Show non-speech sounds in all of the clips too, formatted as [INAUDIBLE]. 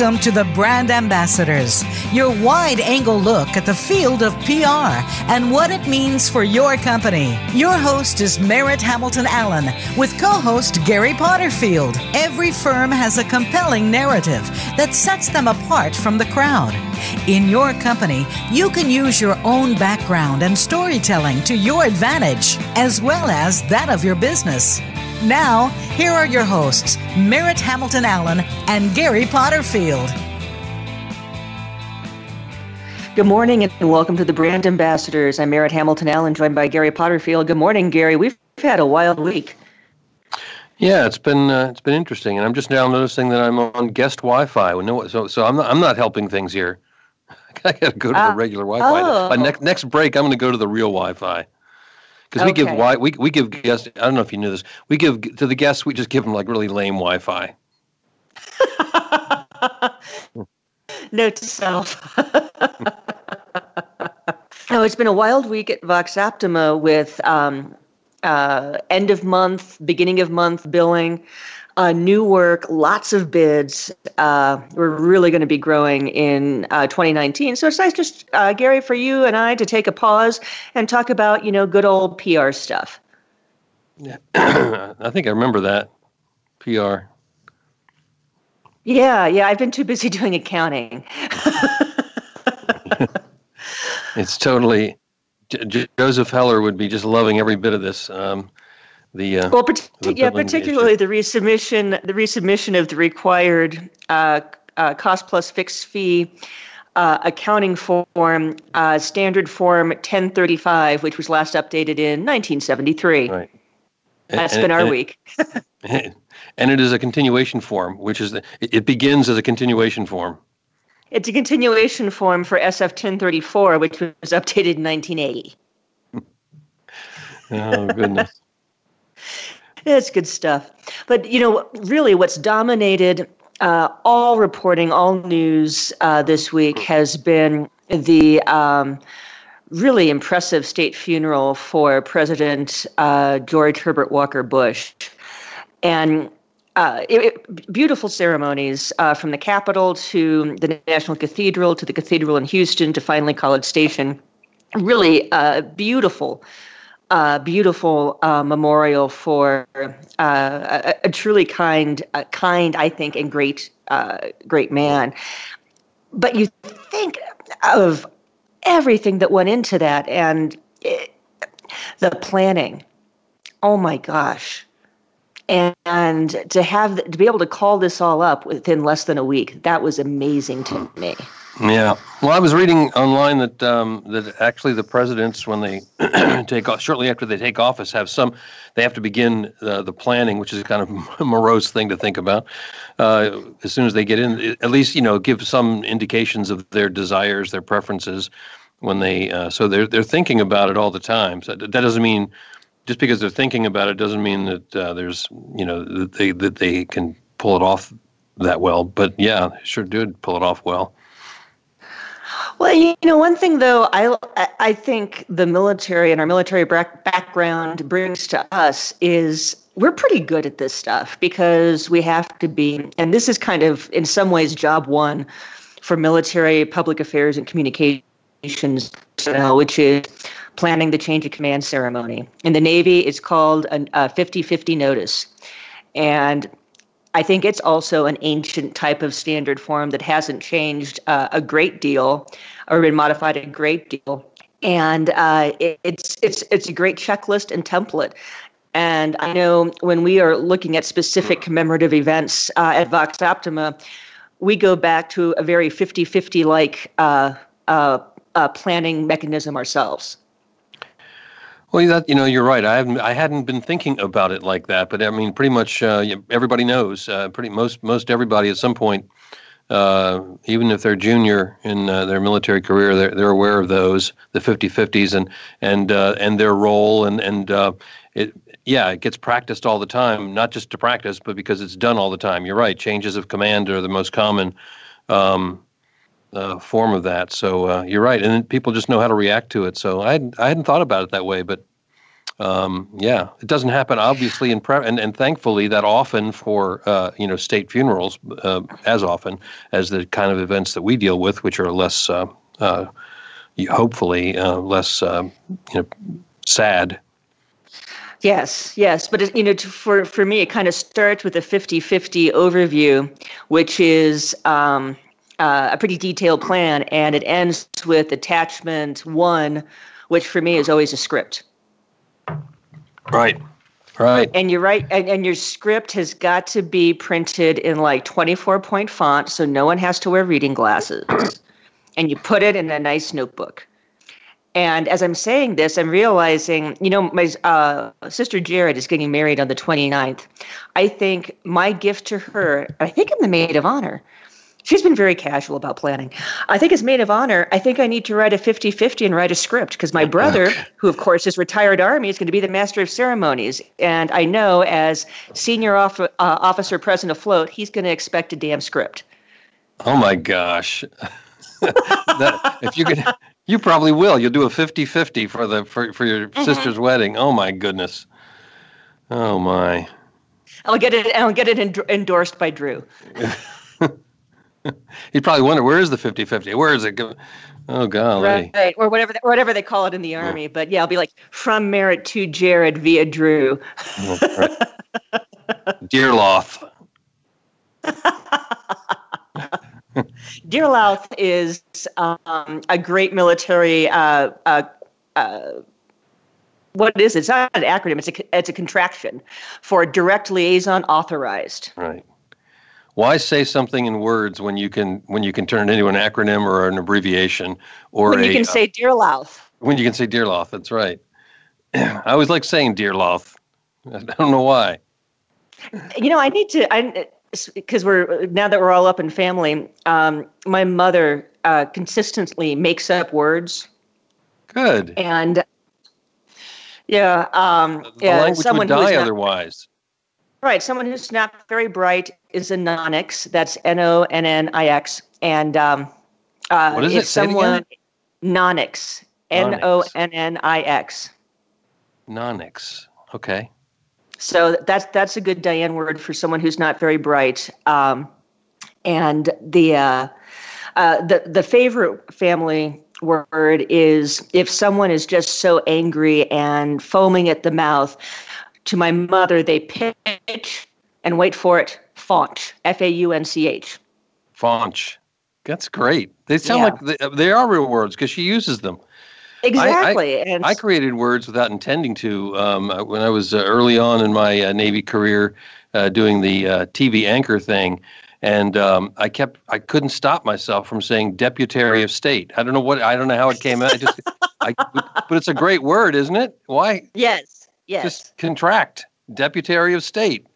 Welcome to the Brand Ambassadors, your wide angle look at the field of PR and what it means for your company. Your host is Merritt Hamilton Allen with co host Gary Potterfield. Every firm has a compelling narrative that sets them apart from the crowd. In your company, you can use your own background and storytelling to your advantage, as well as that of your business. Now, here are your hosts, Merritt Hamilton Allen and Gary Potterfield. Good morning and welcome to the Brand Ambassadors. I'm Merritt Hamilton Allen, joined by Gary Potterfield. Good morning, Gary. We've had a wild week. Yeah, it's been uh, it's been interesting, and I'm just now noticing that I'm on guest Wi-Fi. So so I'm not I'm not helping things here. [LAUGHS] I got to go to uh, the ah. regular Wi-Fi. Oh. Uh, next next break, I'm going to go to the real Wi-Fi because we give why we we give guests. I don't know if you knew this. We give to the guests. We just give them like really lame Wi-Fi. [LAUGHS] Note to self. [LAUGHS] oh, it's been a wild week at Vox Optima with um, uh, end of month, beginning of month billing uh, new work, lots of bids. Uh, we're really going to be growing in uh, 2019. So it's nice, just uh, Gary, for you and I to take a pause and talk about you know good old PR stuff. Yeah, [CLEARS THROAT] I think I remember that PR. Yeah, yeah. I've been too busy [LAUGHS] doing accounting. it's totally. J- Joseph Heller would be just loving every bit of this. Um, the uh, well, the yeah, particularly issue. the resubmission, the resubmission of the required uh, uh, cost plus fixed fee uh, accounting form, uh, standard form 1035, which was last updated in 1973. Right. That's and, been our week. [LAUGHS] and it is a continuation form, which is the, it begins as a continuation form. It's a continuation form for SF 1034, which was updated in 1980. [LAUGHS] oh goodness. It's good stuff. But, you know, really what's dominated uh, all reporting, all news uh, this week has been the um, really impressive state funeral for President uh, George Herbert Walker Bush. And uh, it, it, beautiful ceremonies uh, from the Capitol to the National Cathedral to the Cathedral in Houston to finally College Station. Really uh, beautiful uh, beautiful uh, memorial for uh, a, a, truly kind, kind, I think, and great, uh, great man. But you think of everything that went into that and it, the planning. Oh my gosh. And, and to have to be able to call this all up within less than a week, that was amazing to me. Yeah. Well, I was reading online that um, that actually the presidents, when they [CLEARS THROAT] take off, shortly after they take office, have some. They have to begin the planning, which is kind of [LAUGHS] morose thing to think about. Uh, as soon as they get in, at least you know, give some indications of their desires, their preferences. When they uh, so they're they're thinking about it all the time. So that doesn't mean just because they're thinking about it doesn't mean that uh, there's you know that they that they can pull it off that well. But yeah, sure did pull it off well. Well, you know, one thing though, I I think the military and our military background brings to us is we're pretty good at this stuff because we have to be, and this is kind of in some ways job one for military public affairs and communications, which is planning the change of command ceremony. In the Navy, it's called a 50 50 notice. And I think it's also an ancient type of standard form that hasn't changed uh, a great deal or been modified a great deal. And uh, it, it's it's it's a great checklist and template. And I know when we are looking at specific commemorative events uh, at Vox Optima, we go back to a very 50 50 like uh, uh, uh, planning mechanism ourselves. Well, that you know, you're right. I haven't I hadn't been thinking about it like that, but I mean, pretty much uh, everybody knows. Uh, pretty most most everybody at some point, uh, even if they're junior in uh, their military career, they're they're aware of those the 50-50s and and uh, and their role and and uh, it yeah it gets practiced all the time, not just to practice, but because it's done all the time. You're right. Changes of command are the most common. Um, uh, form of that. So uh, you're right, and people just know how to react to it. So I I hadn't thought about it that way, but um, yeah, it doesn't happen obviously in pre- and and thankfully that often for uh, you know state funerals uh, as often as the kind of events that we deal with, which are less uh, uh hopefully less you know sad. Yes, yes, but it, you know, to, for for me, it kind of starts with a 50-50 overview, which is. Um, uh, a pretty detailed plan, and it ends with attachment one, which for me is always a script. Right. Right. And you're right. And, and your script has got to be printed in like 24 point font so no one has to wear reading glasses. and you put it in a nice notebook. And as I'm saying this, I'm realizing, you know, my uh, sister Jared is getting married on the 29th. I think my gift to her, I think I'm the maid of honor, She's been very casual about planning. I think as maid of honor, I think I need to write a 50 50 and write a script because my brother, who of course is retired Army, is going to be the master of ceremonies. And I know as senior off, uh, officer present afloat, he's going to expect a damn script. Oh my gosh. [LAUGHS] that, if you could, you probably will. You'll do a 50 50 for, the, for, for your mm-hmm. sister's wedding. Oh my goodness. Oh my. I'll get it. I'll get it endorsed by Drew. [LAUGHS] [LAUGHS] He'd probably wonder where is the 50-50? Where is it? Oh golly. Right, or whatever, or whatever they call it in the army. But yeah, I'll be like from Merritt to Jared via Drew. [LAUGHS] DIRLAUTH. DIRLAUTH is um, a great military. Uh, uh, uh, what is it? It's not an acronym. It's a it's a contraction for direct liaison authorized. Right. Why say something in words when you can when you can turn it into an acronym or an abbreviation or when you a, can say DIRLAUTH? When you can say DIRLAUTH, that's right. [CLEARS THROAT] I always like saying DIRLAUTH. [LAUGHS] I don't know why. You know, I need to. I because we're now that we're all up in family. Um, my mother uh, consistently makes up words. Good. And yeah, um, yeah, someone would die otherwise. Right. Someone who's not very bright is a nonix. That's N O N N I X. And um, uh, what is if it? someone nonix, N O N N I X. Nonix. Okay. So that's that's a good Diane word for someone who's not very bright. Um, and the uh, uh, the the favorite family word is if someone is just so angry and foaming at the mouth to my mother, they pitch and wait for it, faunch, F A U N C H. Faunch. That's great. They sound yeah. like they, they, are real words because she uses them. Exactly. I, I, and I created words without intending to. Um, uh, when I was uh, early on in my uh, Navy career, uh, doing the uh, TV anchor thing, and um, I kept I couldn't stop myself from saying Deputary of State. I don't know what I don't know how it came out. I just, [LAUGHS] I, but it's a great word, isn't it? Why? Yes. Yes. Just contract. Deputary of State.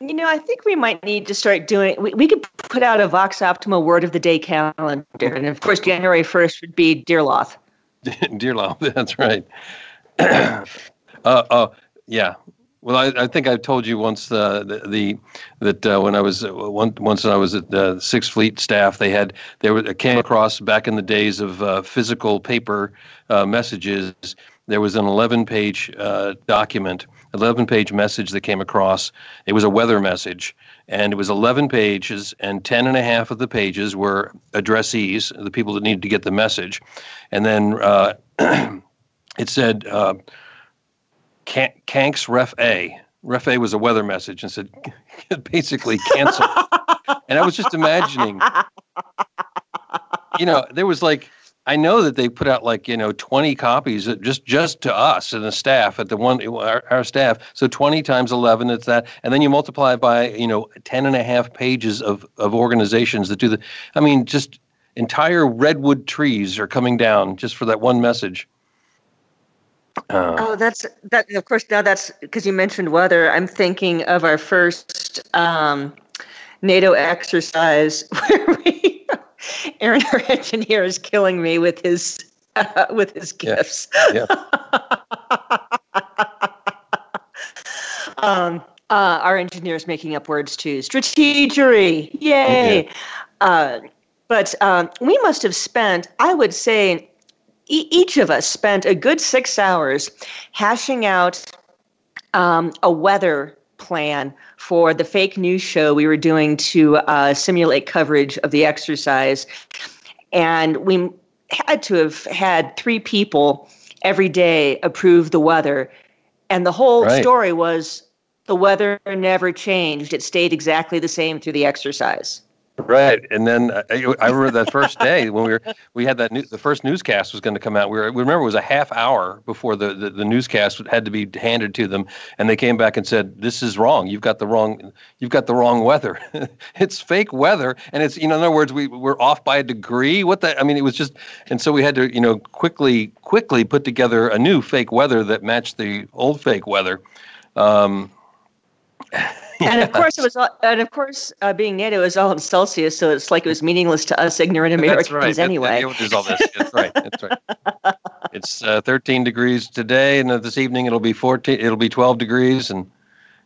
You know, I think we might need to start doing. We, we could put out a Vox Optima word of the day calendar, and of course, January first would be DIRLAUTH. [LAUGHS] DIRLAUTH, [LAUGHS] that's right. [CLEARS THROAT] uh, uh, yeah. Well, I, I think I told you once uh, the, the that uh, when I was uh, one, once I was at the Sixth Fleet staff, they had they were came across back in the days of uh, physical paper uh, messages there was an 11 page uh, document, 11 page message that came across. It was a weather message, and it was 11 pages, and 10 and a half of the pages were addressees, the people that needed to get the message. And then uh, [CLEARS THROAT] it said, uh, Kanks Ref A. Ref A was a weather message and said, [LAUGHS] basically, cancel. and I was just imagining, you know, there was like, I know that they put out like you know 20 copies just just to us and the staff at the one our, our, staff. So 20 times 11, it's that, and then you multiply by you know 10 and a half pages of of organizations that do the. I mean, just entire redwood trees are coming down just for that one message. Uh, oh, that's that. Of course, now that's because you mentioned weather. I'm thinking of our first um, NATO exercise [LAUGHS] where we [LAUGHS] Aaron, our engineer, is killing me with his uh, [LAUGHS] with his gifts. Yeah. yeah. [LAUGHS] um, uh, our engineer is making up words too. Strategery, yay! Okay. Uh, but um, we must have spent, I would say, e- each of us spent a good six hours hashing out um, a weather plan for the fake news show we were doing to uh, simulate coverage of the exercise. And we had to have had three people every day approve the weather. And the whole right. story was the weather never changed. It stayed exactly the same through the exercise. Right, and then uh, I remember that first day when we were we had that new, the first newscast was going to come out. We, were, we remember it was a half hour before the, the, the newscast had to be handed to them, and they came back and said, "This is wrong. You've got the wrong you've got the wrong weather. [LAUGHS] it's fake weather, and it's you know in other words we we're off by a degree. What the I mean it was just and so we had to you know quickly quickly put together a new fake weather that matched the old fake weather." Um, [LAUGHS] and of course it was all, and of course uh, being NATO is all in Celsius, so it's like it was meaningless to us ignorant Americans right. anyway. It, it, all this. That's right. That's right. [LAUGHS] It's uh, 13 degrees today, and this evening it'll be 14. It'll be 12 degrees, and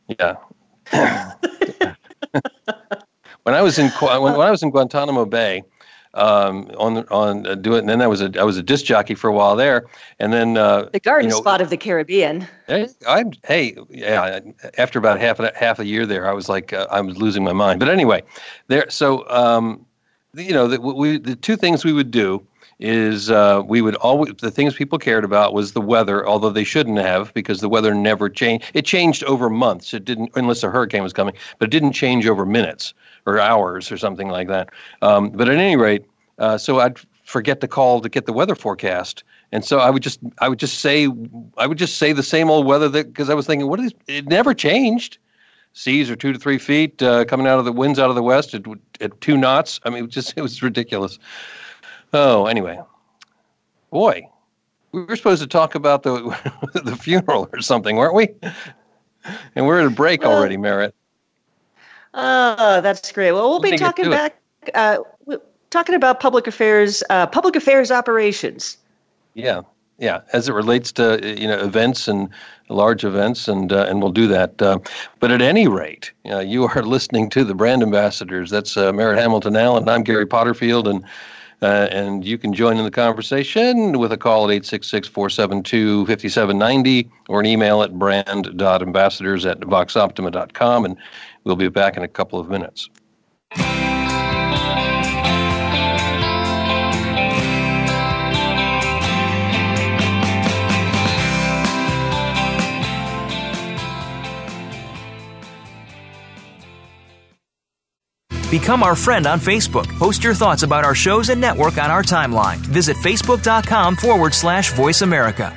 yeah. [LAUGHS] when I was in when, when I was in Guantanamo Bay, um, on on uh, doing. And then I was a I was a disc jockey for a while there, and then uh, the garden you know, spot of the Caribbean. Hey, I'm hey yeah. After about half a, half a year there, I was like uh, I was losing my mind. But anyway, there. So um, you know, the, we the two things we would do is uh, we would always the things people cared about was the weather, although they shouldn't have because the weather never changed. It changed over months. It didn't unless a hurricane was coming, but it didn't change over minutes or hours or something like that. Um, but at any rate, uh, so I'd forget to call to get the weather forecast, and so I would just I would just say I would just say the same old weather that because I was thinking what is it never changed. Seas are two to three feet uh, coming out of the winds out of the west at, at two knots. I mean, it just it was ridiculous. Oh, anyway, boy, we were supposed to talk about the [LAUGHS] the funeral or something, weren't we? And we're at a break already, Merritt. Oh, that's great. Well, we'll be talking back, uh, talking about public affairs, uh, public affairs operations. Yeah, yeah, as it relates to you know events and large events, and uh, and we'll do that. Uh, but at any rate, uh, you are [LAUGHS] listening to the brand ambassadors. That's uh, Merritt Hamilton Allen. I'm Gary Potterfield, and uh, and you can join in the conversation with a call at 866-472-5790 or an email at brand.ambassadors at voxoptima.com. And we'll be back in a couple of minutes. Become our friend on Facebook. Post your thoughts about our shows and network on our timeline. Visit facebook.com forward slash voice America.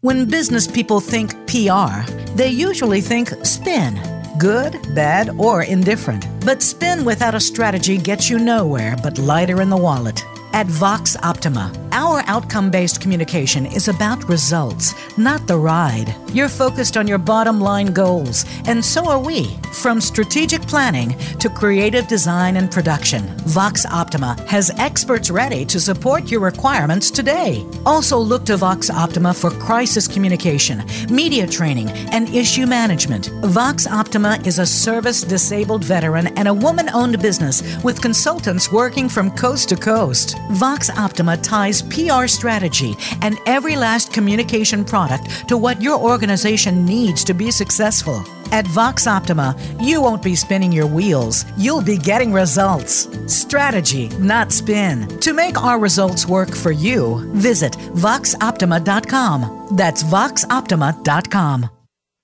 When business people think PR, they usually think spin good, bad, or indifferent. But spin without a strategy gets you nowhere but lighter in the wallet. At Vox Optima, our outcome based communication is about results, not the ride. You're focused on your bottom line goals, and so are we. From strategic planning to creative design and production, Vox Optima has experts ready to support your requirements today. Also, look to Vox Optima for crisis communication, media training, and issue management. Vox Optima is a service disabled veteran and a woman owned business with consultants working from coast to coast. Vox Optima ties PR strategy and every last communication product to what your organization needs to be successful. At Vox Optima, you won't be spinning your wheels, you'll be getting results. Strategy, not spin. To make our results work for you, visit voxoptima.com. That's voxoptima.com.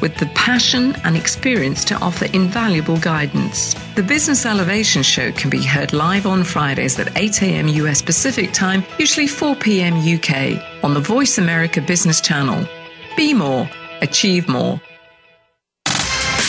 with the passion and experience to offer invaluable guidance. The Business Elevation Show can be heard live on Fridays at 8 a.m. US Pacific Time, usually 4 p.m. UK, on the Voice America Business Channel. Be more, achieve more.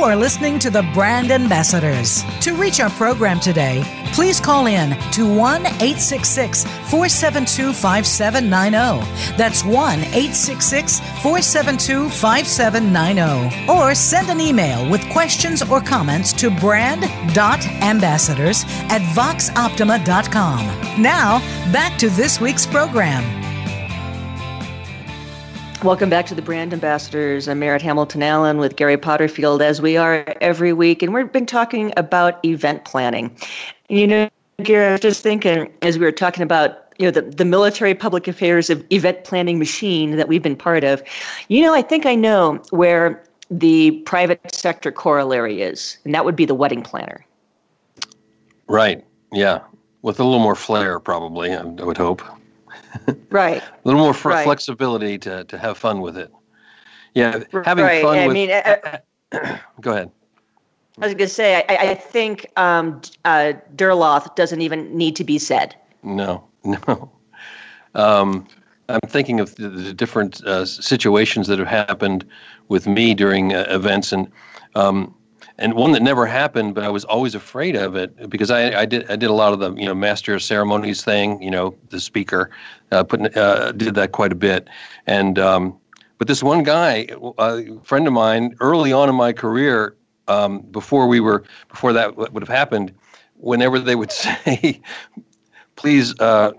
You are listening to the Brand Ambassadors. To reach our program today, please call in to 1 866 472 5790. That's 1 866 472 5790. Or send an email with questions or comments to brand.ambassadors at voxoptima.com. Now, back to this week's program. Welcome back to the Brand Ambassadors. I'm Merritt Hamilton Allen with Gary Potterfield, as we are every week, and we've been talking about event planning. You know, Gary, I was just thinking as we were talking about you know the, the military public affairs of event planning machine that we've been part of. You know, I think I know where the private sector corollary is, and that would be the wedding planner. Right. Yeah. With a little more flair, probably, I would hope. Right. [LAUGHS] a little more right. flexibility to, to have fun with it. Yeah, having right. fun I with. mean, [COUGHS] uh, go ahead. I was going to say, I, I think um, uh, DIRLAUTH doesn't even need to be said. No, [LAUGHS] no. Um, I'm thinking of the, the different uh, situations that have happened with me during uh, events, and um, and one that never happened, but I was always afraid of it because I, I did I did a lot of the you know master of ceremonies thing, you know, the speaker, uh, uh, did that quite a bit, and um, but this one guy, a friend of mine, early on in my career, um, before we were before that would have happened, whenever they would [LAUGHS] say, "Please uh,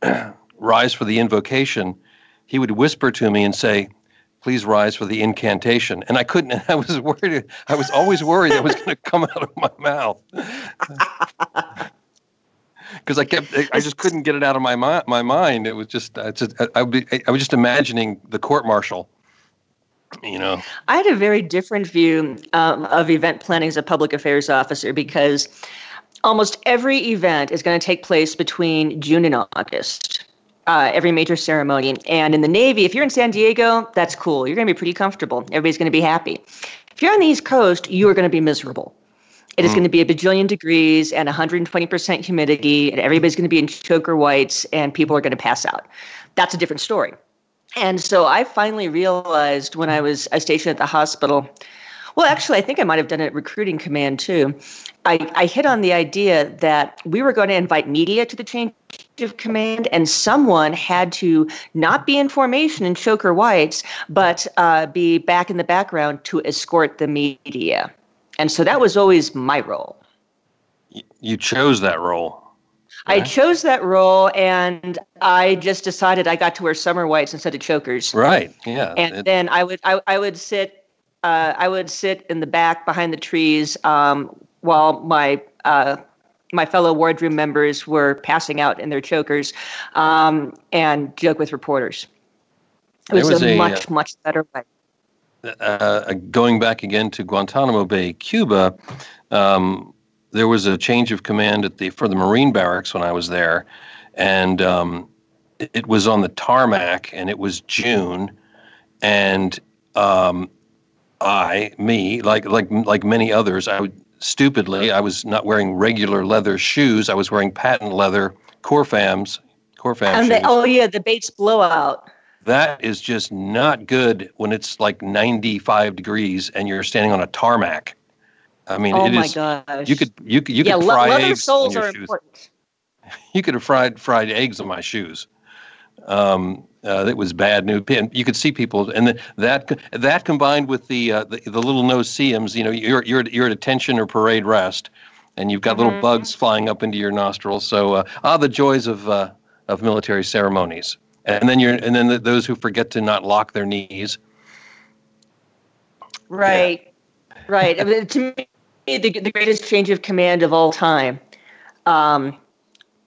[CLEARS THROAT] rise for the invocation," he would whisper to me and say, please rise for the incantation. And I couldn't, [LAUGHS] I was worried, I was always worried that was going to come out of my mouth. [LAUGHS] Because I kept, I just couldn't get it out of my mi- my mind. It was just, I, just, I, I was just imagining the court martial, you know. I had a very different view um, of event planning as a public affairs officer because almost every event is going to take place between June and August uh, every major ceremony. And in the Navy, if you're in San Diego, that's cool. You're going to be pretty comfortable. Everybody's going to be happy. If you're on the East Coast, you are going to be miserable. It is mm. going to be a bajillion degrees and 120% humidity, and everybody's going to be in choker whites, and people are going to pass out. That's a different story. And so I finally realized when I was stationed at the hospital. Well, actually, I think I might have done it at recruiting command too. I, I hit on the idea that we were going to invite media to the change of command, and someone had to not be in formation in choker whites, but uh, be back in the background to escort the media. And so that was always my role. You chose that role. I chose that role, and I just decided I got to wear summer whites instead of chokers. Right. Yeah. And it, then I would I, I would sit uh, I would sit in the back behind the trees um, while my uh, my fellow wardroom members were passing out in their chokers um, and joke with reporters. It was, was a, a, much, uh, much better way. Uh, going back again to Guantanamo Bay, Cuba, um, there was a change of command at the for the Marine barracks when I was there, and um, it, it, was on the tarmac, and it was June, and um, I, me, like like like many others, I would stupidly, I was not wearing regular leather shoes. I was wearing patent leather Corfams. Corfam and shoes. The, oh yeah, the Bates blowout. That is just not good when it's like 95 degrees and you're standing on a tarmac. I mean, oh it my is. Gosh. You could you could you yeah, could fry leather eggs soles on your are shoes. important. [LAUGHS] You could have fried fried eggs on my shoes. Um, uh, it was bad news. And you could see people, and the, that that combined with the, uh, the the little no-see-ums, you know, you're you're you're at attention or parade rest, and you've got mm-hmm. little bugs flying up into your nostrils. So uh, ah, the joys of uh, of military ceremonies. And then you're and then the, those who forget to not lock their knees. Right, yeah. right. I mean, to me, the the greatest change of command of all time. Um,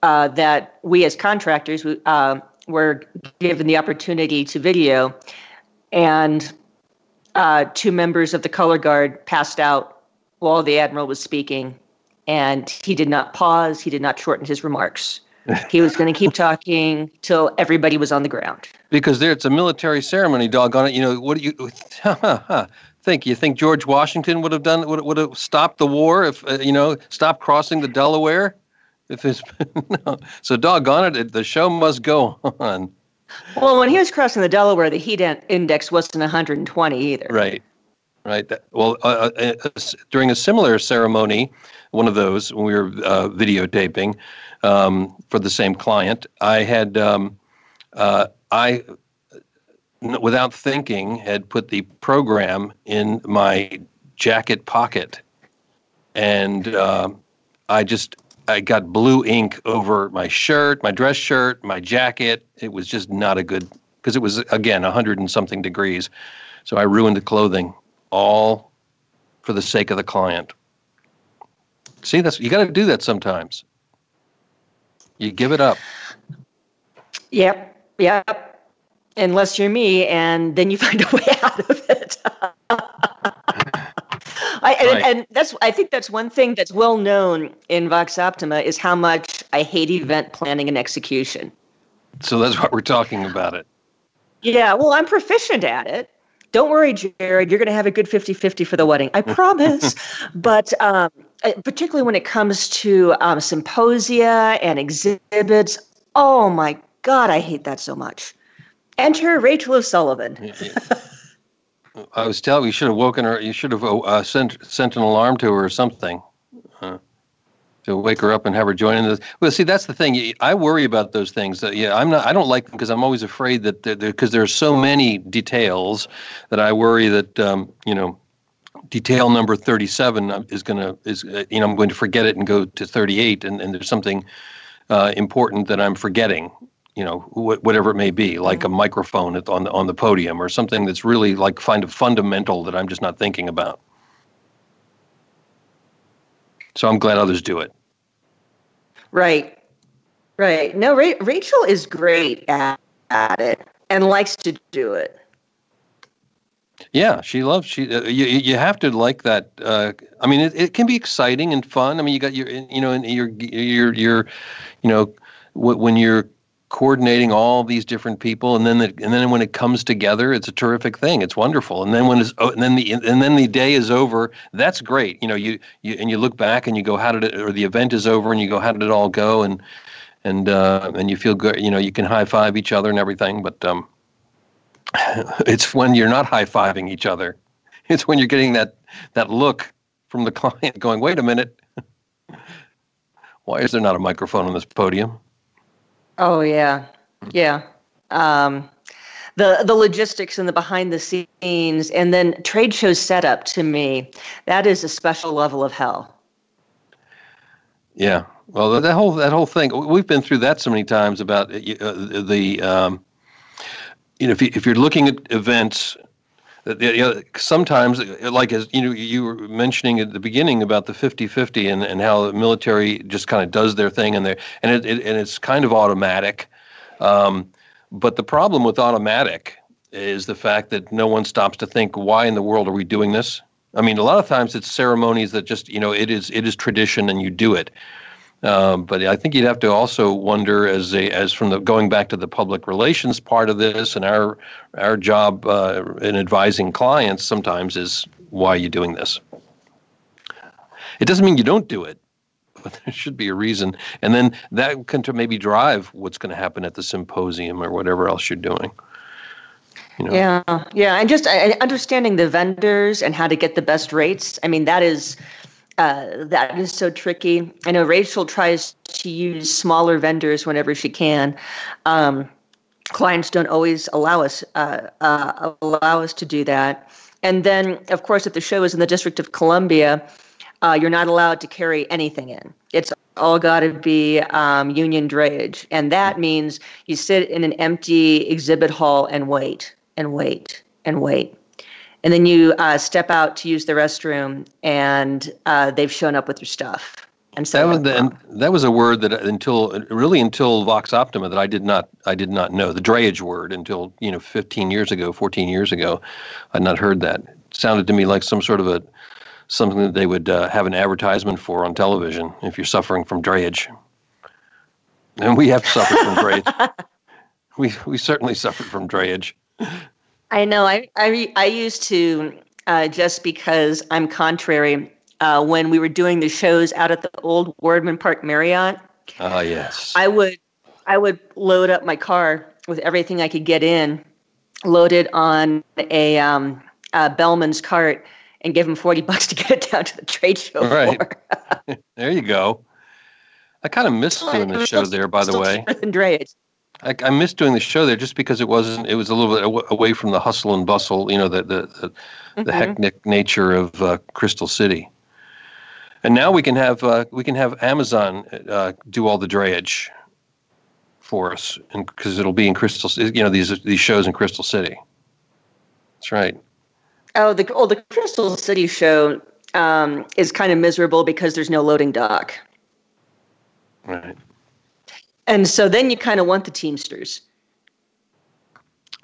uh, that we as contractors, uh, were given the opportunity to video. And uh, two members of the color guard passed out while the admiral was speaking, and he did not pause. He did not shorten his remarks. [LAUGHS] he was going to keep talking till everybody was on the ground. Because there, it's a military ceremony. Doggone it! You know what do you [LAUGHS] think? You think George Washington would have done would would have stopped the war if uh, you know stopped crossing the Delaware? If it's [LAUGHS] no. so doggone it, the show must go on. Well, when he was crossing the Delaware, the heat index wasn't 120 either. Right, right. Well, uh, uh, uh, during a similar ceremony, one of those when we were uh, videotaping um, for the same client, I had um, uh, I, without thinking, had put the program in my jacket pocket, and uh, I just I got blue ink over my shirt, my dress shirt, my jacket. It was just not a good because it was again a hundred and something degrees. So I ruined the clothing all for the sake of the client. See, that's you got to do that sometimes. You give it up. Yep. Yep. Unless you're me, and then you [LAUGHS] find a way out of it. [LAUGHS] And, right. and, that's I think that's one thing that's well known in Vox Optima is how much I hate event planning and execution. So that's what we're talking about it. Yeah, well, I'm proficient at it. Don't worry, Jared, you're going to have a good 50-50 for the wedding. I promise. [LAUGHS] but um, particularly when it comes to um, symposia and exhibits, oh my God, I hate that so much. Enter Rachel O'Sullivan. [LAUGHS] I was telling you should have woken her. You should have uh, sent sent an alarm to her or something uh, to wake her up and have her join in this. Well, see, that's the thing. I worry about those things. Uh, yeah, I'm not. I don't like them because I'm always afraid that because there's so many details that I worry that um, you know detail number 37 is going to is uh, you know I'm going to forget it and go to 38 and, and there's something uh, important that I'm forgetting you know wh- whatever it may be like a mm-hmm. microphone on the on the podium or something that's really like find a fundamental that I'm just not thinking about so I'm glad others do it right right no Ra- Rachel is great at, at it and likes to do it yeah, she loves she. Uh, you you have to like that. Uh, I mean, it, it can be exciting and fun. I mean, you got your you know, and your your your, you know, when you're coordinating all these different people and then the, and then when it comes together it's a terrific thing. It's wonderful. And then when it's oh, and then the and then the day is over that's great. You know you, you and you look back and you go how did it or the event is over and you go how did it all go? And and uh, and you feel good you know you can high five each other and everything but um [LAUGHS] it's when you're not high fiving each other. It's when you're getting that that look from the [LAUGHS] client going wait a minute. [LAUGHS] Why is there not a microphone on this podium Oh yeah, yeah. Um, the the logistics and the behind the scenes, and then trade show setup to me, that is a special level of hell. Yeah, well, that whole that whole thing, we've been through that so many times about uh, the, um, you know, if you, if you're looking at events sometimes, like as you know, you were mentioning at the beginning about the 50-50 and, and how the military just kind of does their thing and they and it, it, and it's kind of automatic. Um, but the problem with automatic is the fact that no one stops to think, why in the world are we doing this? I mean, a lot of times it's ceremonies that just you know it is it is tradition and you do it. Um, but I think you'd have to also wonder, as a as from the going back to the public relations part of this, and our our job uh, in advising clients sometimes is why are you doing this? It doesn't mean you don't do it, [LAUGHS] but there should be a reason, and then that can maybe drive what's going to happen at the symposium or whatever else you're doing. You know? Yeah, yeah, and just uh, understanding the vendors and how to get the best rates. I mean, that is uh, that is so tricky. I know Rachel tries to use smaller vendors whenever she can. Um, clients don't always allow us uh, uh, allow us to do that. And then, of course, if the show is in the District of Columbia, uh, you're not allowed to carry anything in. It's all got to be um, union drayage, and that means you sit in an empty exhibit hall and wait and wait and wait and then you uh, step out to use the restroom and uh, they've shown up with your stuff And so that was the, that was a word that until really until Vox Optima that I did not I did not know the drayage word until you know 15 years ago, 14 years ago, I'd not heard that. It sounded to me like some sort of a something that they would uh, have an advertisement for on television if you're suffering from drayage. And we have suffered from drayage. [LAUGHS] we we certainly suffered from drayage. [LAUGHS] I know. I I, I used to uh, just because I'm contrary uh, when we were doing the shows out at the old Wardman Park Marriott. Uh, yes. I would I would load up my car with everything I could get in, loaded on a, um, a Bellman's cart, and give him forty [LAUGHS] bucks to get it down to the trade show right. [LAUGHS] there you go. I kind of missed doing the show there, by the way. I, I missed doing the show there just because it wasn't. It was a little bit away from the hustle and bustle, you know, the the the, mm-hmm. the hectic nature of uh, Crystal City. And now we can have uh, we can have Amazon uh, do all the drayage for us, and because it'll be in Crystal, you know, these these shows in Crystal City. That's right. Oh, the oh the Crystal City show um, is kind of miserable because there's no loading dock. Right. And so then you kind of want the Teamsters.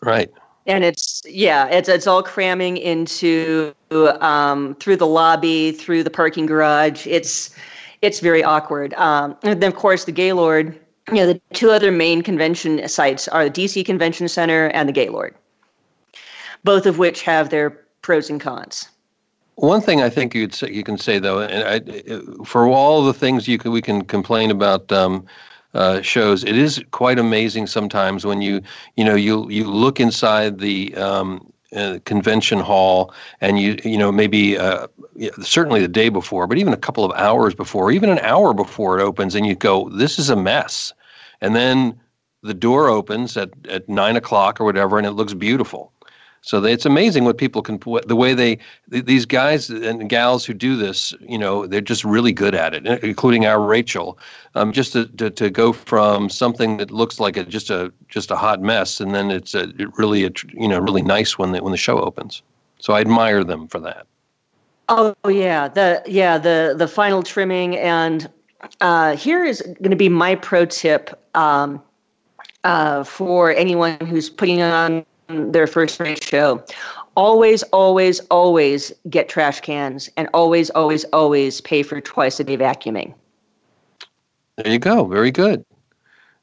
Right. And it's yeah it's it's all cramming into um, through the lobby through the parking garage. It's it's very awkward. Um, and then of course the gaylord you know the two other main convention sites are the dc convention center and the gaylord. Both of which have their pros and cons. One thing I think you'd say, you can say though, and I, for all the things you can we can complain about um, uh, shows. It is quite amazing sometimes when you you know you you look inside the um, uh, convention hall and you you know maybe uh, certainly the day before, but even a couple of hours before, even an hour before it opens, and you go, this is a mess, and then the door opens at at nine o'clock or whatever, and it looks beautiful. So they, it's amazing what people can the way they these guys and gals who do this. You know, they're just really good at it, including our Rachel. Um, just to, to, to go from something that looks like a just a just a hot mess, and then it's a really a, you know really nice when the when the show opens. So I admire them for that. Oh yeah, the yeah the the final trimming and uh, here is going to be my pro tip um, uh, for anyone who's putting on their first show. Always, always, always get trash cans and always, always, always pay for twice a day vacuuming. There you go. Very good.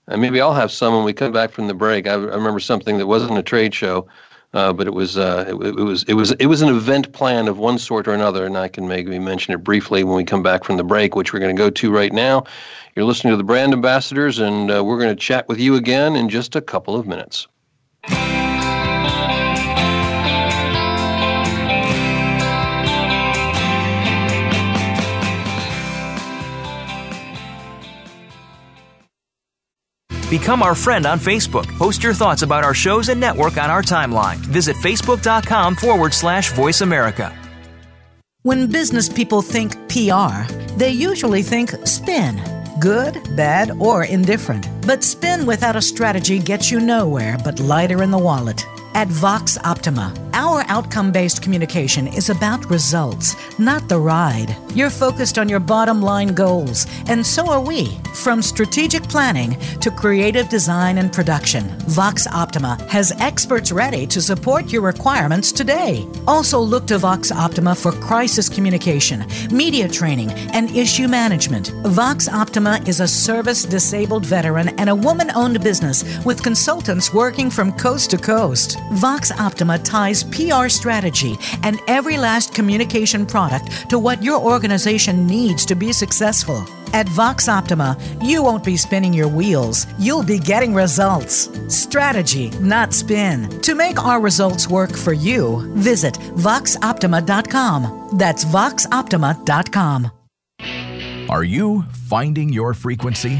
And maybe I'll have some when we come back from the break. I, I remember something that wasn't a trade show, uh, but it was uh, it, it, was it was it was an event plan of one sort or another, and I can maybe mention it briefly when we come back from the break, which we're going to go to right now. You're listening to the Brand Ambassadors, and uh, we're going to chat with you again in just a couple of minutes. Become our friend on Facebook. Post your thoughts about our shows and network on our timeline. Visit facebook.com forward slash voice America. When business people think PR, they usually think spin good, bad, or indifferent. But spin without a strategy gets you nowhere but lighter in the wallet. At Vox Optima, our outcome based communication is about results, not the ride. You're focused on your bottom line goals, and so are we. From strategic planning to creative design and production, Vox Optima has experts ready to support your requirements today. Also, look to Vox Optima for crisis communication, media training, and issue management. Vox Optima is a service disabled veteran and a woman owned business with consultants working from coast to coast. Vox Optima ties PR strategy and every last communication product to what your organization needs to be successful. At Vox Optima, you won't be spinning your wheels, you'll be getting results. Strategy, not spin. To make our results work for you, visit voxoptima.com. That's voxoptima.com. Are you finding your frequency?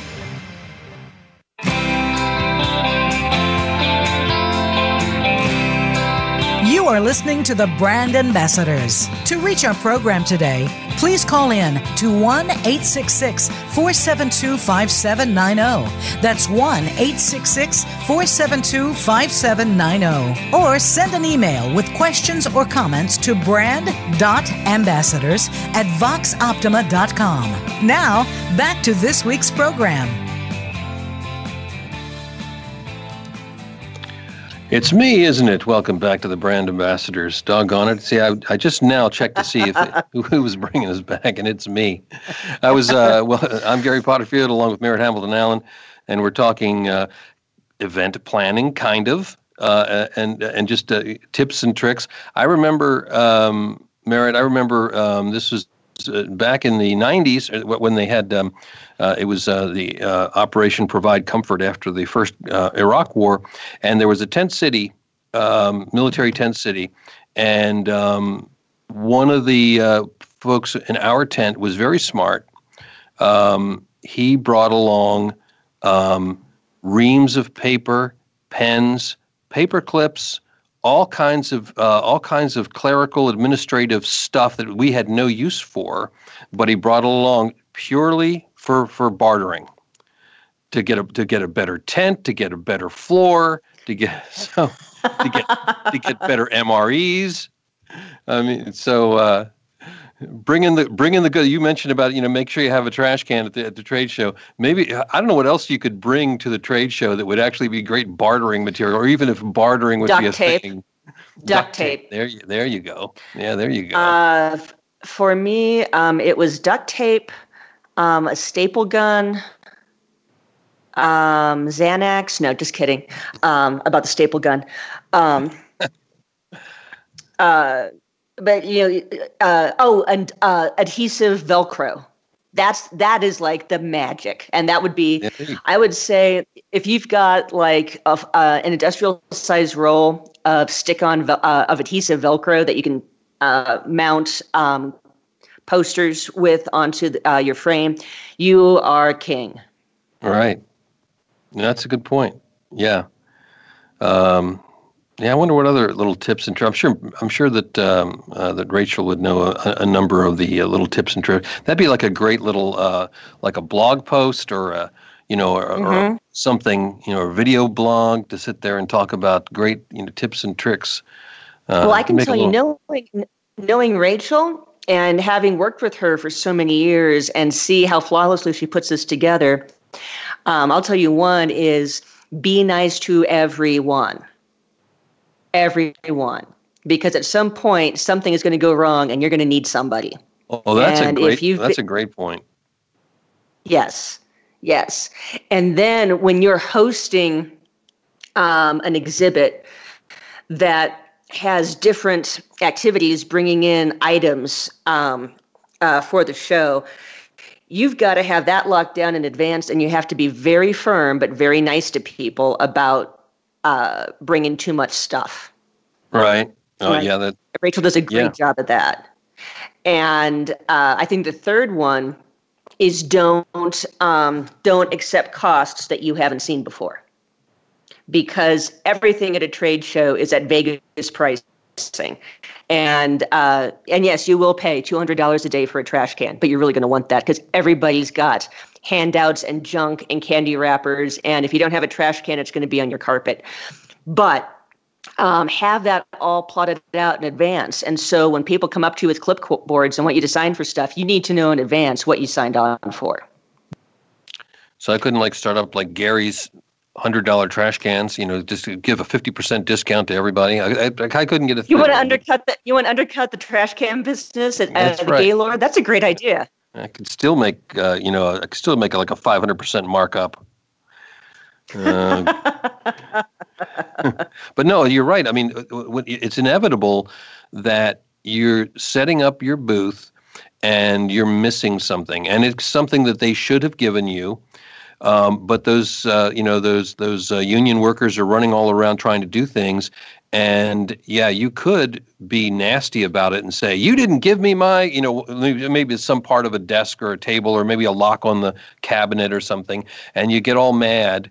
Are listening to the Brand Ambassadors. To reach our program today, please call in to 1 866 472 5790. That's 1 866 472 5790. Or send an email with questions or comments to brand.ambassadors at voxoptima.com. Now, back to this week's program. It's me, isn't it? Welcome back to the brand ambassadors. Doggone it! See, I, I just now checked to see if it, [LAUGHS] who was bringing us back, and it's me. I was uh, [LAUGHS] well. I'm Gary Potterfield, along with Merritt Hamilton Allen, and we're talking uh, event planning, kind of, uh, and and just uh, tips and tricks. I remember um, Merritt. I remember um, this was back in the 90s uh, when they had um, uh, it was uh, the uh, Operation Provide Comfort after the first uh, Iraq War, and there was a tent city, um, military tent city, and um, one of the folks in our tent was very smart. Um, he brought along um, reams of paper, pens, paper clips, all kinds of uh, all kinds of clerical administrative stuff that we had no use for, but he brought along purely for for bartering to get a to get a better tent, to get a better floor, to get [LAUGHS] so to get to get better MREs. I mean, so uh, bring in the bring in the good. You mentioned about you know make sure you have a trash can at the at the trade show. Maybe I don't know what else you could bring to the trade show that would actually be great bartering material, or even if bartering would duct be a tape. thing. Duct, duct tape. tape. There you there you go. Yeah, there you go. Uh, for me, um, it was duct tape, um, a staple gun, um, Xanax. No, just kidding. Um, about the staple gun. Um, [LAUGHS] uh, but you know, uh, oh, and uh, adhesive Velcro. That's that is like the magic, and that would be. I would say if you've got like a, uh, an industrial size roll of stick-on uh, of adhesive Velcro that you can uh, mount um, posters with onto the, uh, your frame, you are king. All right, that's a good point. Yeah. Um, yeah, I wonder what other little tips and tricks. I'm sure. I'm sure that um, uh, that Rachel would know a, a number of the uh, little tips and tricks. That'd be like a great little, uh, like a blog post or a, you know, or, mm-hmm. or, something, you know, a video blog to sit there and talk about great, you know, tips and tricks. Uh, well, I can tell little... you, knowing knowing Rachel and having worked with her for so many years and see how flawlessly she puts this together, um, I'll tell you one is be nice to everyone everyone because at some point something is going to go wrong and you're going to need somebody. Oh, that's and a great. That's a great point. Yes, yes. And then when you're hosting um, an exhibit that has different activities, bringing in items um, uh, for the show, you've got to have that locked down in advance, and you have to be very firm but very nice to people about uh, bring in too much stuff. Right. Oh right? yeah, that Rachel does a great yeah. job at that. And uh, I think the third one is don't um, don't accept costs that you haven't seen before, because everything at a trade show is at Vegas prices. missing. And uh, and yes, you will pay two hundred dollars a day for a trash can, but you're really going to want that because everybody's got handouts and junk and candy wrappers, and if you don't have a trash can, it's going to be on your carpet. But um, have that all plotted out in advance. And so when people come up to you with clipboards and want you to sign for stuff, you need to know in advance what you signed on for. So I couldn't like start up like Gary's hundred dollar trash cans, you know, just to give a fifty percent discount to everybody. I, I, I couldn't get a. You want to undercut the you want to undercut the trash can business at, at the right. Gaylord? That's a great idea. I could still make, uh, you know, I could still make like a five hundred percent markup. Uh, [LAUGHS] but no, you're right. I mean, it's inevitable that you're setting up your booth and you're missing something, and it's something that they should have given you. Um, but those, uh, you know, those those uh, union workers are running all around trying to do things, and yeah, you could be nasty about it and say you didn't give me my, you know, maybe some part of a desk or a table or maybe a lock on the cabinet or something, and you get all mad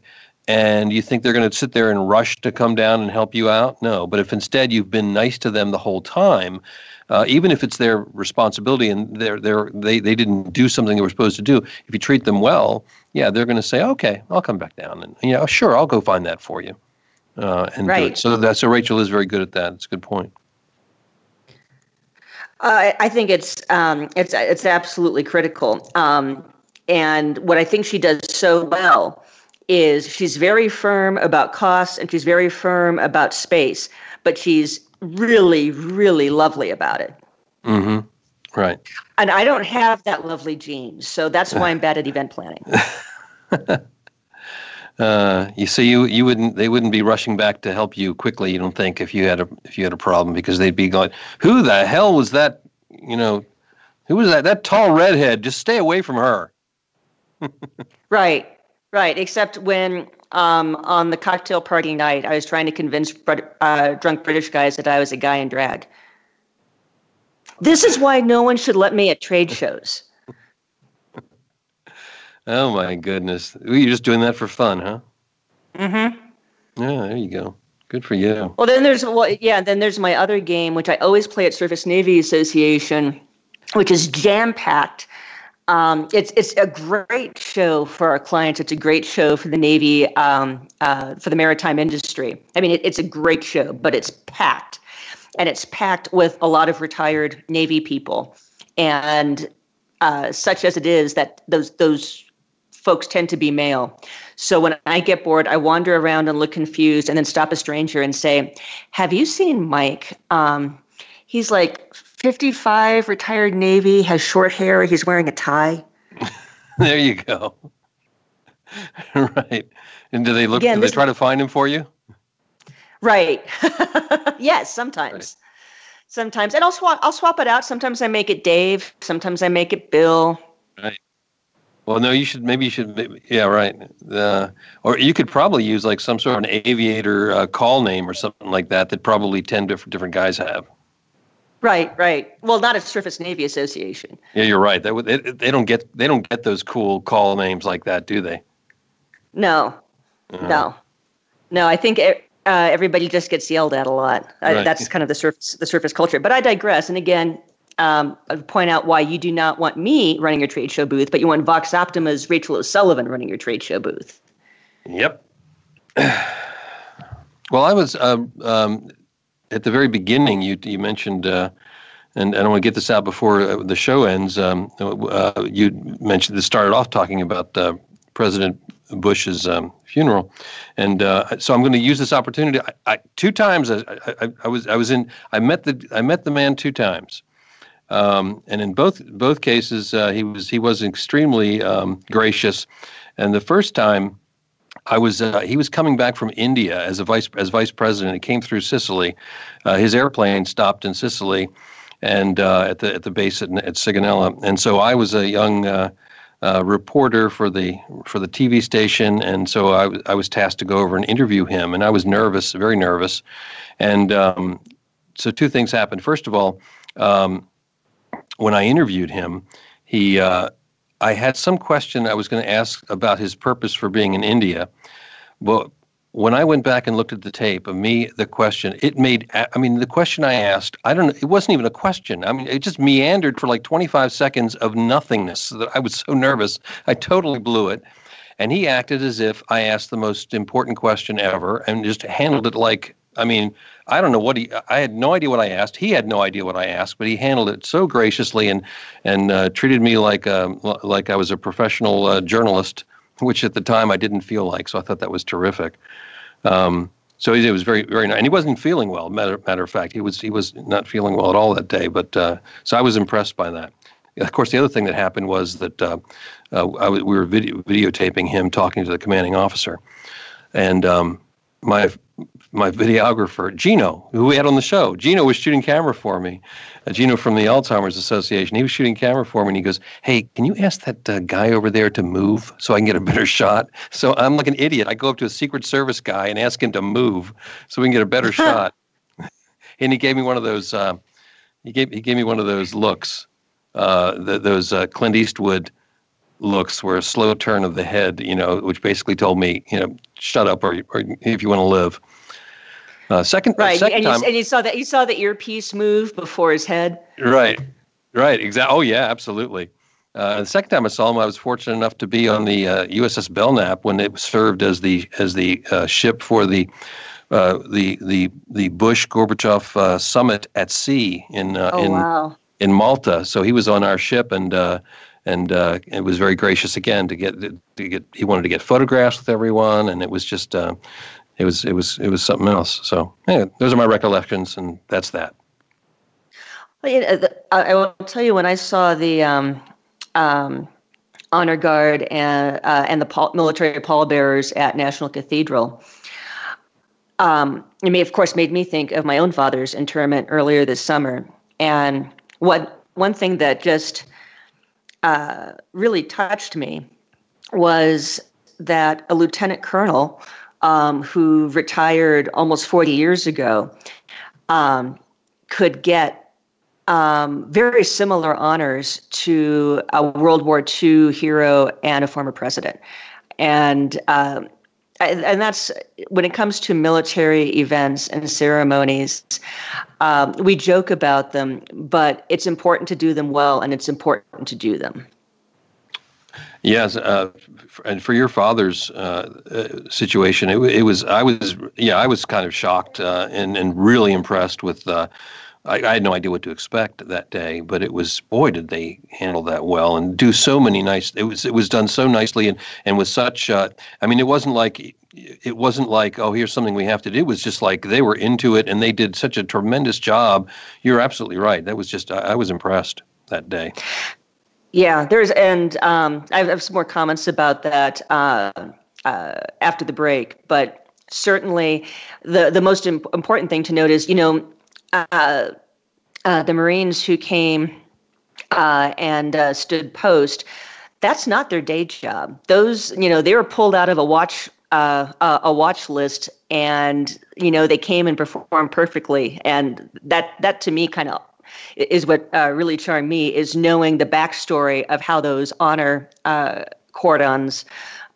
and you think they're going to sit there and rush to come down and help you out? No. But if instead you've been nice to them the whole time, uh, even if it's their responsibility and they're, they're, they they didn't do something they were supposed to do, if you treat them well, yeah, they're going to say, okay, I'll come back down, and you know, sure, I'll go find that for you. Uh, and right. So that so Rachel is very good at that. It's a good point. Uh, I think it's um, it's it's absolutely critical. Um, and what I think she does so well is she's very firm about costs and she's very firm about space, but she's really, really lovely about it. Mm-hmm. Right. And I don't have that lovely gene, so that's why I'm bad at event planning. [LAUGHS] uh, you see, you you wouldn't they wouldn't be rushing back to help you quickly. You don't think if you had a if you had a problem because they'd be going, "Who the hell was that? You know, who was that? That tall redhead? Just stay away from her." [LAUGHS] right. Right, except when um, on the cocktail party night, I was trying to convince uh, drunk British guys that I was a guy in drag. This is why no one should let me at trade shows. [LAUGHS] oh my goodness! You're just doing that for fun, huh? Mm-hmm. Yeah, there you go. Good for you. Well, then there's well, yeah. Then there's my other game, which I always play at Surface Navy Association, which is jam packed um, it's it's a great show for our clients. It's a great show for the Navy, um, uh, for the maritime industry. I mean, it, it's a great show, but it's packed, and it's packed with a lot of retired Navy people, and uh, such as it is that those those folks tend to be male. So when I get bored, I wander around and look confused, and then stop a stranger and say, "Have you seen Mike?" Um, he's like 55, retired Navy, has short hair, he's wearing a tie. [LAUGHS] there you go. [LAUGHS] right. And do they look, Again, do they try to find him for you? Right. [LAUGHS] yes, sometimes. Right. Sometimes. And I'll swap I'll swap it out. Sometimes I make it Dave, sometimes I make it Bill. Right. Well, no, you should maybe you should yeah, right. Uh, or you could probably use like some sort of an aviator uh, call name or something like that that probably 10 different different guys have. Right, right. Well, not a Surface Navy Association. Yeah, you're right. They, they, they don't get they don't get those cool call names like that, do they? No, uh-huh. no, no. I think it, uh, everybody just gets yelled at a lot. Right. I, that's kind of the surface the surface culture. But I digress. And again, um, point out why you do not want me running your trade show booth, but you want Vox Optima's Rachel O'Sullivan running your trade show booth. Yep. [SIGHS] well, I was um, um, at the very beginning, you you mentioned, uh, and, and I want to get this out before uh, the show ends. Um, uh, you mentioned this started off talking about uh, President Bush's um, funeral, and uh, so I'm going to use this opportunity. I, I, two times I, I, I, was I was in I met the I met the man two times, um, and in both both cases uh, he was he was extremely um, gracious, and the first time I was uh, he was coming back from India as a vice as vice president. He came through Sicily. Uh, his airplane stopped in Sicily, and uh, at the at the base at, at Sigonella. And so I was a young uh, uh, reporter for the for the TV station, and so I, I was tasked to go over and interview him. And I was nervous, very nervous. And um, so two things happened. First of all, um, when I interviewed him, he uh, I had some question I was going to ask about his purpose for being in India. But when I went back and looked at the tape of me, the question, it made, I mean, the question I asked, I don't know, it wasn't even a question. I mean, it just meandered for like 25 seconds of nothingness that I was so nervous. I totally blew it. And he acted as if I asked the most important question ever and just handled it like, I mean, I don't know what he, I had no idea what I asked. He had no idea what I asked, but he handled it so graciously and, and uh, treated me like, um, like I was a professional uh, journalist which at the time I didn't feel like. So I thought that was terrific. Um, so it was very, very nice, and he wasn't feeling well. Matter, matter of fact, he was he was not feeling well at all that day. But uh, so I was impressed by that. Of course, the other thing that happened was that uh, uh, we were video, videotaping him talking to the commanding officer, and um, my my videographer Gino, who we had on the show, Gino was shooting camera for me, uh, Gino from the Alzheimer's Association. He was shooting camera for me, and he goes, "Hey, can you ask that uh, guy over there to move so I can get a better [LAUGHS] shot?" So I'm like an idiot. I go up to a Secret Service guy and ask him to move so we can get a better [LAUGHS] shot. [LAUGHS] and he gave me one of those. Uh, he gave he gave me one of those looks, uh, the, those uh, Clint Eastwood looks were a slow turn of the head, you know, which basically told me, you know, shut up or, or if you want to live. Uh, second, right, second and, time, you, and you saw that you saw the earpiece move before his head. Right, right, exactly. Oh yeah, absolutely. Uh, the second time I saw him, I was fortunate enough to be on the uh, USS Belknap when it served as the as the uh, ship for the uh, the the the Bush Gorbachev uh, summit at sea in uh, oh, in wow. in Malta. So he was on our ship and. and it was very gracious again to get to get. He wanted to get photographs with everyone, and it was just it was it was it was something else. So yeah, those are my recollections, and that's that. I will tell you when I saw the um, um, honor guard and uh, and the military pallbearers at National Cathedral. Um, it may, of course, made me think of my own father's interment earlier this summer. And what one thing that just uh, really touched me was that a lieutenant colonel um, who retired almost 40 years ago um, could get um, very similar honors to a World War II hero and a former president. And um, and that's when it comes to military events and ceremonies, um, we joke about them, but it's important to do them well and it's important to do them. Yes, uh, and for your father's uh, uh, situation, it, it, was I was yeah I was kind of shocked uh, and and really impressed with. Uh, I, I, had no idea what to expect that day, but it was boy did they handle that well and do so many nice. It was it was done so nicely and and with such. Uh, I mean, it wasn't like it wasn't like oh here's something we have to do. It was just like they were into it and they did such a tremendous job. You're absolutely right. That was just I, I was impressed that day. Yeah, there's, and um, I have some more comments about that uh, uh, after the break. But certainly, the the most imp- important thing to note is, you know, uh, uh the Marines who came uh, and uh, stood post. That's not their day job. Those, you know, they were pulled out of a watch uh, a watch list and you know they came and performed perfectly and that that to me kind of is what uh, really charmed me is knowing the backstory of how those honor uh, cordons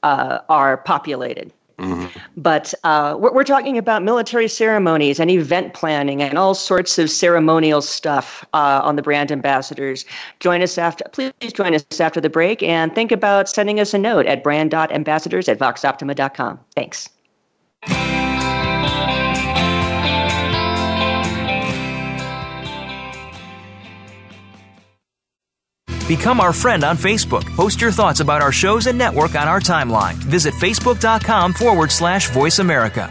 uh, are populated. Mm-hmm. But uh, we're, we're, talking about military ceremonies and event planning and all sorts of ceremonial stuff uh, on the brand ambassadors. Join us after, please join us after the break and think about sending us a note at brand.ambassadors at voxoptima.com. Thanks. Become our friend on Facebook. Post your thoughts about our shows and network on our timeline. Visit facebook.com forward slash voice America.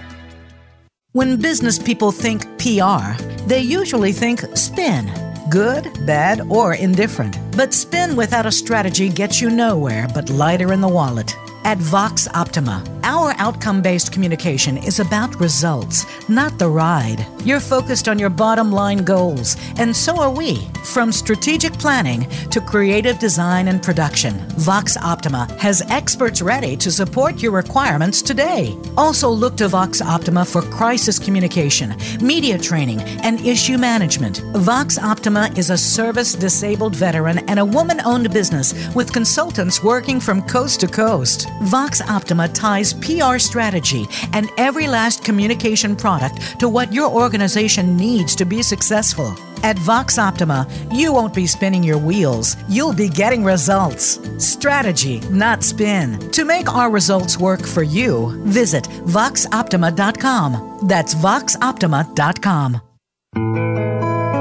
When business people think PR, they usually think spin good, bad, or indifferent. But spin without a strategy gets you nowhere but lighter in the wallet. At Vox Optima, our outcome based communication is about results, not the ride. You're focused on your bottom line goals, and so are we. From strategic planning to creative design and production, Vox Optima has experts ready to support your requirements today. Also, look to Vox Optima for crisis communication, media training, and issue management. Vox Optima is a service disabled veteran and a woman owned business with consultants working from coast to coast. Vox Optima ties PR strategy and every last communication product to what your organization needs to be successful. At Vox Optima, you won't be spinning your wheels, you'll be getting results. Strategy, not spin. To make our results work for you, visit voxoptima.com. That's voxoptima.com.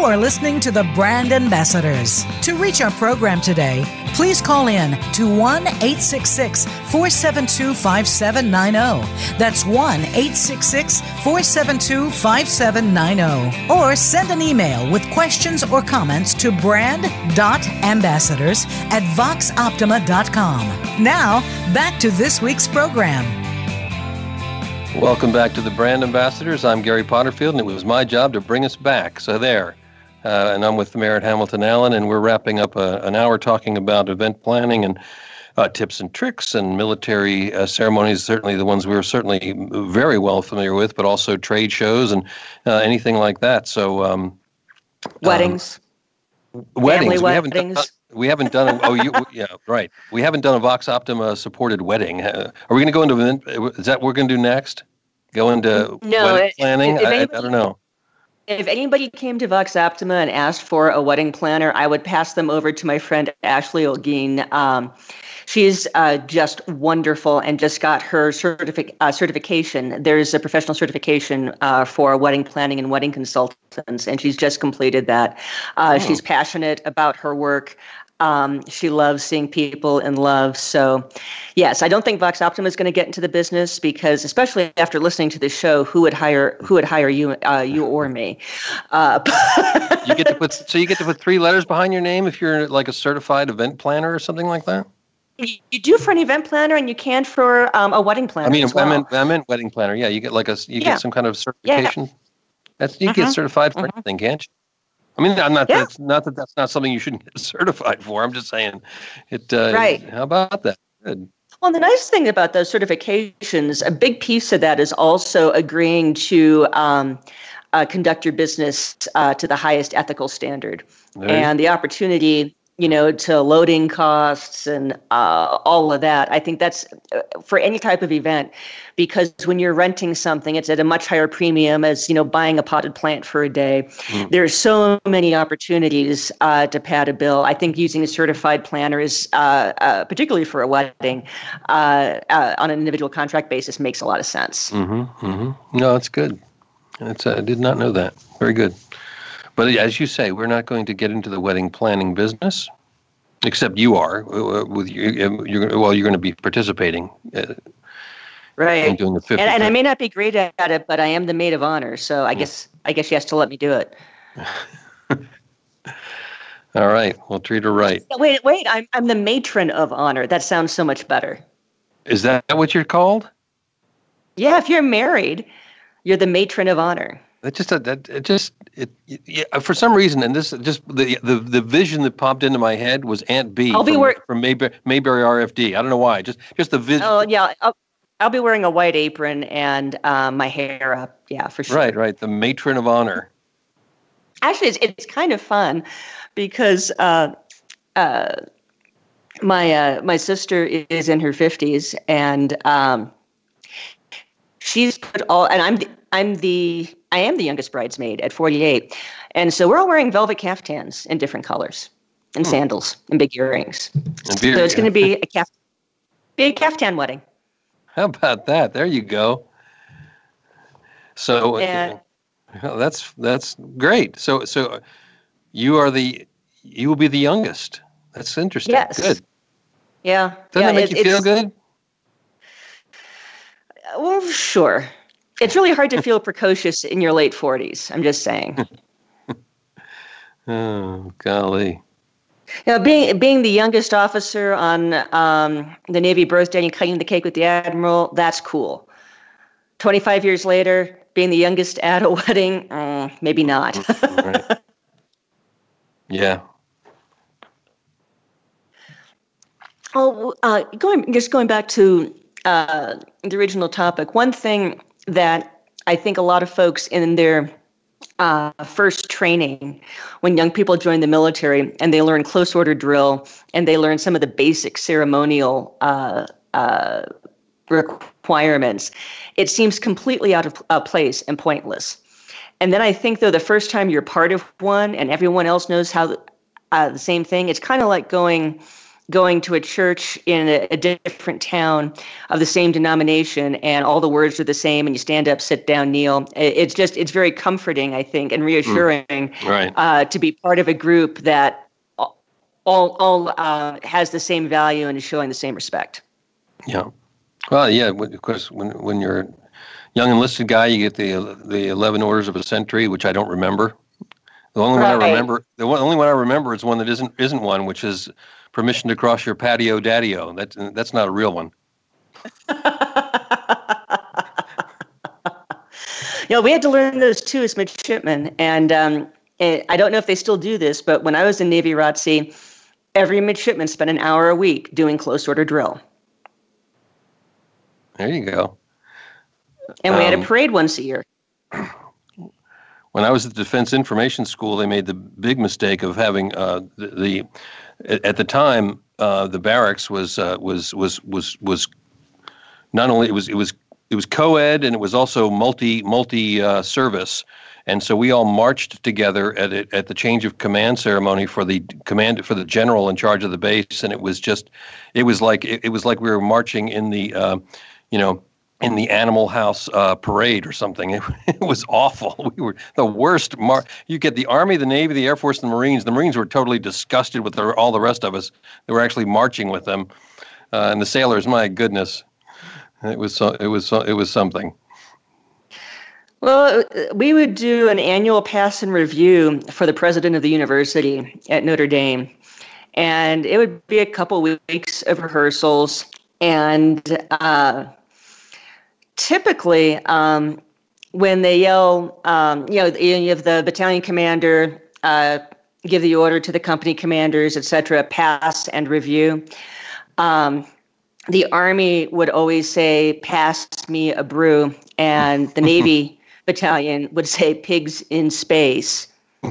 You are listening to the Brand Ambassadors. To reach our program today, please call in to 1 866 472 5790. That's 1 866 472 5790. Or send an email with questions or comments to brand.ambassadors at voxoptima.com. Now, back to this week's program. Welcome back to the Brand Ambassadors. I'm Gary Potterfield, and it was my job to bring us back. So there. Uh, and I'm with Merritt Hamilton Allen, and we're wrapping up a, an hour talking about event planning and uh, tips and tricks and military uh, ceremonies. Certainly, the ones we are certainly very well familiar with, but also trade shows and uh, anything like that. So, um, weddings, um, weddings, Family we haven't done, weddings. we haven't done. A, oh, you, yeah, right. We haven't done a Vox Optima supported wedding. Uh, are we going to go into event? Is that what we're going to do next? Go into No, planning? if I, I anybody- don't know. If anybody came to Vox Optima and asked for a wedding planner, I would pass them over to my friend Ashley Olguin. Um, she's uh, just wonderful and just got her certific- uh, certification. There's a professional certification uh, for wedding planning and wedding consultants, and she's just completed that. Uh, She's passionate about her work. Um, she loves seeing people in love. So, yes, I don't think Vox Optima is going to get into the business because, especially after listening to this show, who would hire who would hire you, uh, you or me? Uh, [LAUGHS] You get to put so you get to put three letters behind your name if you're like a certified event planner or something like that. you do for an event planner, and you can for um, a wedding planner. I mean, well. I meant I meant wedding planner. Yeah, you get like a you Yeah. get some kind of certification. Yeah. That's you get Mhm. certified for Mhm. anything, can't you? I mean, I'm not. Yeah. That's not that that's not something you shouldn't [LAUGHS] get certified for. I'm just saying, it. Uh, Right. How about that? Good. Well, the nice thing about those certifications, a big piece of that is also agreeing to um, uh, conduct your business uh, to the highest ethical standard. And the opportunity you know to loading costs and uh, all of that i think that's uh, for any type of event because when you're renting something it's at a much higher premium as you know buying a potted plant for a day Mm. there's so many opportunities uh, to pad a bill i think using a certified planner is uh, uh, particularly for a wedding uh, uh, on an individual contract basis makes a lot of sense Mm-hmm. Mm-hmm. No, it's good. It's I did not know that. Very good. But as you say, we're not going to get into the wedding planning business, except you are. uh, With you, you're well, you're going to be participating uh, right and doing the fifty. and, and I may not be great at it, but I am the maid of honor, so I guess I guess she has to let me do it. [LAUGHS] All right, we'll treat her right. Wait, wait, I'm I'm the matron of honor. That sounds so much better. Is that what you're called? Yeah, if you're married, you're the matron of honor. That just that it just it, yeah, for some reason, and this just the the the vision that popped into my head was Aunt Bee I'll be from, wor- from Mayberry, Mayberry RFD. I don't know why. Just just the vision. Oh yeah, I'll, I'll be wearing a white apron and um, my hair up. Yeah, for sure. Right, right. The matron of honor. Actually, it's it's kind of fun because uh, uh, my uh, my sister is in her fifties and um, she's put all and I'm the, I'm the I am the youngest bridesmaid at 48, and so we're all wearing velvet caftans in different colors and sandals and big earrings. And beer, So it's going to be a [LAUGHS] caf- a caftan wedding. How about that? There you go. So, uh, Yeah. Well, that's that's great. So so you are the you will be the youngest. That's interesting. Yes. Good. Yeah. Doesn't yeah, that make it- you feel good? Well, sure. It's really hard to feel precocious in your late 40s. I'm just saying. [LAUGHS] Oh golly. You know, being being the youngest officer on um, the Navy birthday and cutting the cake with the admiral, that's cool. 25 years later, being the youngest at a [LAUGHS] wedding, mm, maybe not. Right. [LAUGHS] Yeah. Oh, uh, going just going back to uh, the original topic. One thing that I think a lot of folks in their uh, first training, when young people join the military and they learn close order drill and they learn some of the basic ceremonial uh, uh, requirements, it seems completely out of uh, place and pointless. And then I think though the first time you're part of one and everyone else knows how uh, the same thing, it's kind of like going going to a church in a, a different town of the same denomination and all the words are the same and you stand up sit down kneel It- it's just it's very comforting i think and reassuring Right. uh, to be part of a group that all all uh, has the same value and is showing the same respect Yeah. Well, yeah. Of course, when when you're a young enlisted guy, you get the the eleven orders of a sentry, which I don't remember. The only one I remember, the one, only one I remember is one that isn't isn't one, which is permission to cross your patio, daddy-o. That's that's not a real one. [LAUGHS] you know we had to learn those too as midshipmen and um, eh, i don't know if they still do this but when i was in navy ROTC, every midshipman spent an hour a week doing close order drill There you go. and we had Um, a parade once a year When I was at the Defense Information School, they made the big mistake of having uh, the, the at at the time uh, the barracks was uh, was was was was not only it was it was it was co-ed and it was also multi multi uh, service, and so we all marched together at it, at the change of command ceremony for the command for the general in charge of the base, and it was just it was like it, it was like we were marching in the uh, you know in the Animal House uh, parade or something. [LAUGHS] It, it was awful. [LAUGHS] We were the worst. Mar- you get the Army, the Navy, the Air Force, the Marines. The Marines were totally disgusted with the, all the rest of us. They were actually marching with them, uh, and the sailors. My goodness, it was so, it was so, it was something. Well, uh, we would do an annual pass and review for the president of the university at Notre Dame. And it would be a couple weeks of rehearsals. And uh, typically, um, when they yell, um, you know, you have the battalion commander uh, give the order to the company commanders, et cetera, pass and review. Um, the Army would always say, pass me a brew. And the Navy [LAUGHS] battalion would say, pigs in space. [LAUGHS]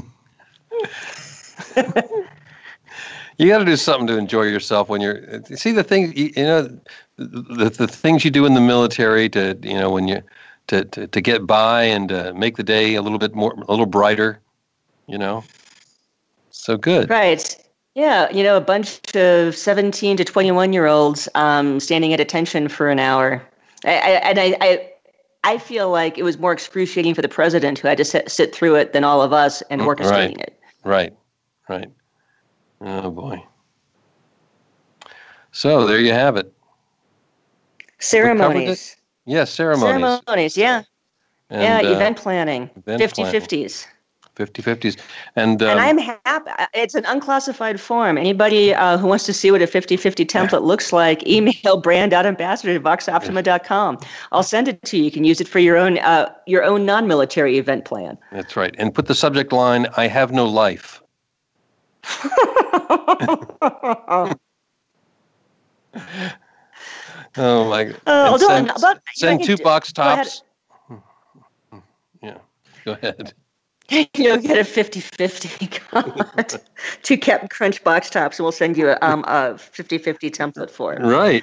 You got to do something to enjoy yourself when you're. See the thing, you, you know, the, the things you do in the military to, you know, when you to to, to get by and uh, make the day a little bit more, a little brighter. You know, so good. Right. Yeah, you know, a bunch of 17 to 21 year olds um, standing at attention for an hour. I, I, and I, I, I feel like it was more excruciating for the president who had to sit, sit through it than all of us and Mm, orchestrating right. it. Right, right. Oh boy. So there you have it. Ceremonies. Yes, ceremonies. Ceremonies, yeah. And, yeah, uh, event planning. event 50 planning. 50s. 50 50s. And, um, and I'm happy. It's an unclassified form. Anybody uh, who wants to see what a 50 50 template looks like, [LAUGHS] email brand.ambassador at voxoptima.com. I'll send it to you. You can use it for your own, uh, your own non military event plan. that's right. And put the subject line I have no life. [LAUGHS] [LAUGHS] Oh my god. [LAUGHS] Although I'm send, not- but send two box tops. Yeah. Go ahead. [LAUGHS] You'll get a 50 50 card. [LAUGHS] Two Captain Crunch box tops, and we'll send you a, um, a 50 50 template for it. Right.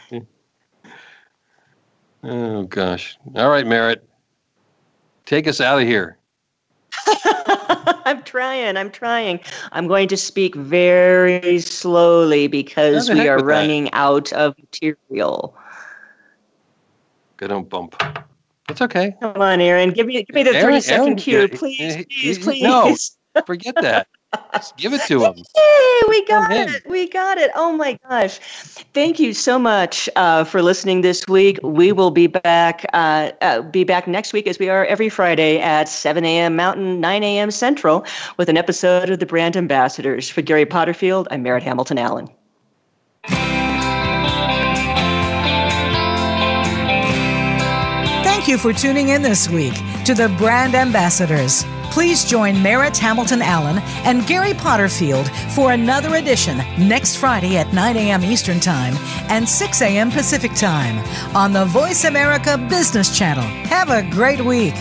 Oh gosh. All right, Merritt. Take us out of here. I'm trying. I'm trying. I'm going to speak very slowly because we are with that? running out of material. Go don't bump. It's okay. Come on, Aaron. Give me give me the Aaron- thirty second Aaron, cue, please, uh, please, uh, please. no. Forget that. Just give it to [LAUGHS] him. Yay, we got it. We got it. Oh my gosh. Thank you so much uh, for listening this week. We will be back uh, uh, be back next week as we are every Friday at 7 a.m. Mountain, 9 a.m. Central with an episode of the Brand Ambassadors. For Gary Potterfield, I'm Merritt Hamilton Allen. Thank you for tuning in this week to the Brand Ambassadors. Please join Merritt Hamilton Allen and Gary Potterfield for another edition next Friday at 9 a.m. Eastern Time and 6 a.m. Pacific Time on the Voice America Business Channel. Have a great week.